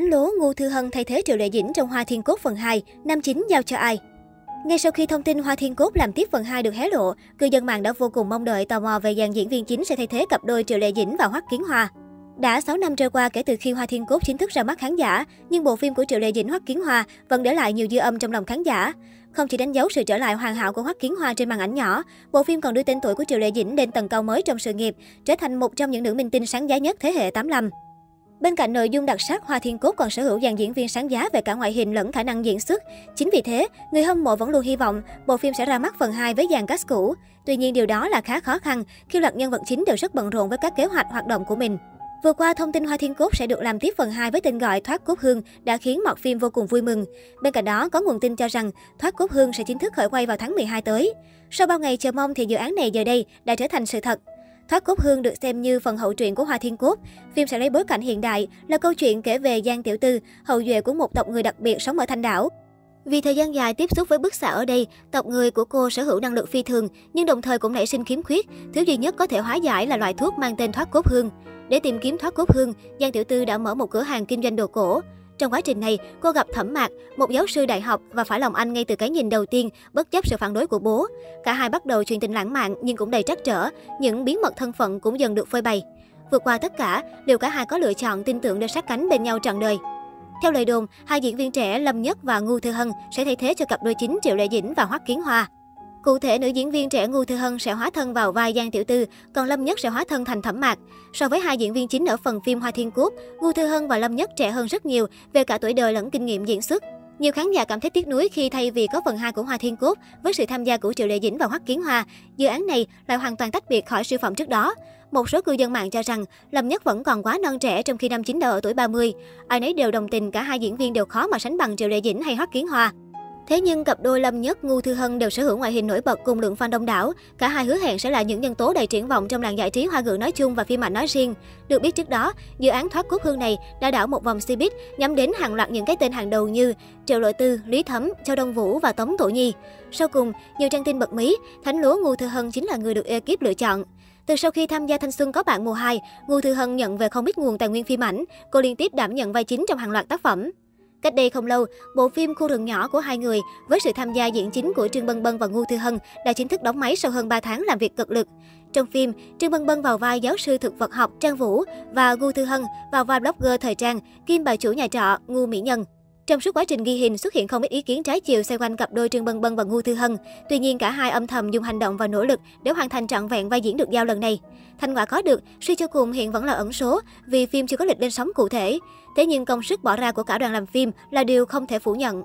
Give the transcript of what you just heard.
Thánh Lố Ngu Thư Hân thay thế Triệu Lệ Dĩnh trong Hoa Thiên Cốt phần 2, năm chính giao cho ai? Ngay sau khi thông tin Hoa Thiên Cốt làm tiếp phần 2 được hé lộ, cư dân mạng đã vô cùng mong đợi tò mò về dàn diễn viên chính sẽ thay thế cặp đôi Triệu Lệ Dĩnh và Hoắc Kiến Hoa. Đã 6 năm trôi qua kể từ khi Hoa Thiên Cốt chính thức ra mắt khán giả, nhưng bộ phim của Triệu Lệ Dĩnh Hoắc Kiến Hoa vẫn để lại nhiều dư âm trong lòng khán giả. Không chỉ đánh dấu sự trở lại hoàn hảo của Hoắc Kiến Hoa trên màn ảnh nhỏ, bộ phim còn đưa tên tuổi của Triệu Lệ Dĩnh lên tầng cao mới trong sự nghiệp, trở thành một trong những nữ minh tinh sáng giá nhất thế hệ 85. Bên cạnh nội dung đặc sắc, Hoa Thiên Cốt còn sở hữu dàn diễn viên sáng giá về cả ngoại hình lẫn khả năng diễn xuất. Chính vì thế, người hâm mộ vẫn luôn hy vọng bộ phim sẽ ra mắt phần 2 với dàn cast cũ. Tuy nhiên điều đó là khá khó khăn khi loạt nhân vật chính đều rất bận rộn với các kế hoạch hoạt động của mình. Vừa qua, thông tin Hoa Thiên Cốt sẽ được làm tiếp phần 2 với tên gọi Thoát Cốt Hương đã khiến mọi phim vô cùng vui mừng. Bên cạnh đó, có nguồn tin cho rằng Thoát Cốt Hương sẽ chính thức khởi quay vào tháng 12 tới. Sau bao ngày chờ mong thì dự án này giờ đây đã trở thành sự thật. Thoát Cốt Hương được xem như phần hậu truyện của Hoa Thiên Cốt. Phim sẽ lấy bối cảnh hiện đại, là câu chuyện kể về Giang Tiểu Tư, hậu duệ của một tộc người đặc biệt sống ở Thanh Đảo. Vì thời gian dài tiếp xúc với bức xạ ở đây, tộc người của cô sở hữu năng lực phi thường, nhưng đồng thời cũng nảy sinh khiếm khuyết. Thứ duy nhất có thể hóa giải là loại thuốc mang tên thoát cốt hương. Để tìm kiếm thoát cốt hương, Giang Tiểu Tư đã mở một cửa hàng kinh doanh đồ cổ. Trong quá trình này, cô gặp Thẩm Mạc, một giáo sư đại học và phải lòng anh ngay từ cái nhìn đầu tiên, bất chấp sự phản đối của bố. Cả hai bắt đầu chuyện tình lãng mạn nhưng cũng đầy trắc trở, những bí mật thân phận cũng dần được phơi bày. Vượt qua tất cả, liệu cả hai có lựa chọn tin tưởng để sát cánh bên nhau trọn đời? Theo lời đồn, hai diễn viên trẻ Lâm Nhất và Ngu Thư Hân sẽ thay thế cho cặp đôi chính Triệu Lệ Dĩnh và Hoắc Kiến Hoa. Cụ thể, nữ diễn viên trẻ Ngu Thư Hân sẽ hóa thân vào vai Giang Tiểu Tư, còn Lâm Nhất sẽ hóa thân thành Thẩm Mạc. So với hai diễn viên chính ở phần phim Hoa Thiên Cốt, Ngu Thư Hân và Lâm Nhất trẻ hơn rất nhiều về cả tuổi đời lẫn kinh nghiệm diễn xuất. Nhiều khán giả cảm thấy tiếc nuối khi thay vì có phần 2 của Hoa Thiên Cốt với sự tham gia của Triệu Lệ Dĩnh và Hoắc Kiến Hoa, dự án này lại hoàn toàn tách biệt khỏi siêu phẩm trước đó. Một số cư dân mạng cho rằng Lâm Nhất vẫn còn quá non trẻ trong khi năm chính đã ở tuổi 30. Ai nấy đều đồng tình cả hai diễn viên đều khó mà sánh bằng Triệu Lệ Dĩnh hay Hoắc Kiến Hoa. Thế nhưng cặp đôi Lâm Nhất, Ngu Thư Hân đều sở hữu ngoại hình nổi bật cùng lượng fan đông đảo. Cả hai hứa hẹn sẽ là những nhân tố đầy triển vọng trong làng giải trí hoa ngữ nói chung và phim ảnh nói riêng. Được biết trước đó, dự án Thoát Cốt Hương này đã đảo một vòng Cbiz nhắm đến hàng loạt những cái tên hàng đầu như Triệu Lội Tư, Lý Thấm, Châu Đông Vũ và Tống Tổ Nhi. Sau cùng, nhiều trang tin bật mí, Thánh Lúa Ngu Thư Hân chính là người được ekip lựa chọn. Từ sau khi tham gia Thanh Xuân có bạn mùa 2, Ngô Thư Hân nhận về không ít nguồn tài nguyên phim ảnh, cô liên tiếp đảm nhận vai chính trong hàng loạt tác phẩm. Cách đây không lâu, bộ phim Khu rừng nhỏ của hai người với sự tham gia diễn chính của Trương Bân Bân và Ngô Thư Hân đã chính thức đóng máy sau hơn 3 tháng làm việc cực lực. Trong phim, Trương Bân Bân vào vai giáo sư thực vật học Trang Vũ và Ngô Thư Hân vào vai blogger thời trang kim bà chủ nhà trọ Ngô Mỹ Nhân. Trong suốt quá trình ghi hình xuất hiện không ít ý kiến trái chiều xoay quanh cặp đôi Trương Bân Bân và Ngô Thư Hân. Tuy nhiên cả hai âm thầm dùng hành động và nỗ lực để hoàn thành trọn vẹn vai diễn được giao lần này. Thành quả có được, suy cho cùng hiện vẫn là ẩn số vì phim chưa có lịch lên sóng cụ thể. Thế nhưng công sức bỏ ra của cả đoàn làm phim là điều không thể phủ nhận.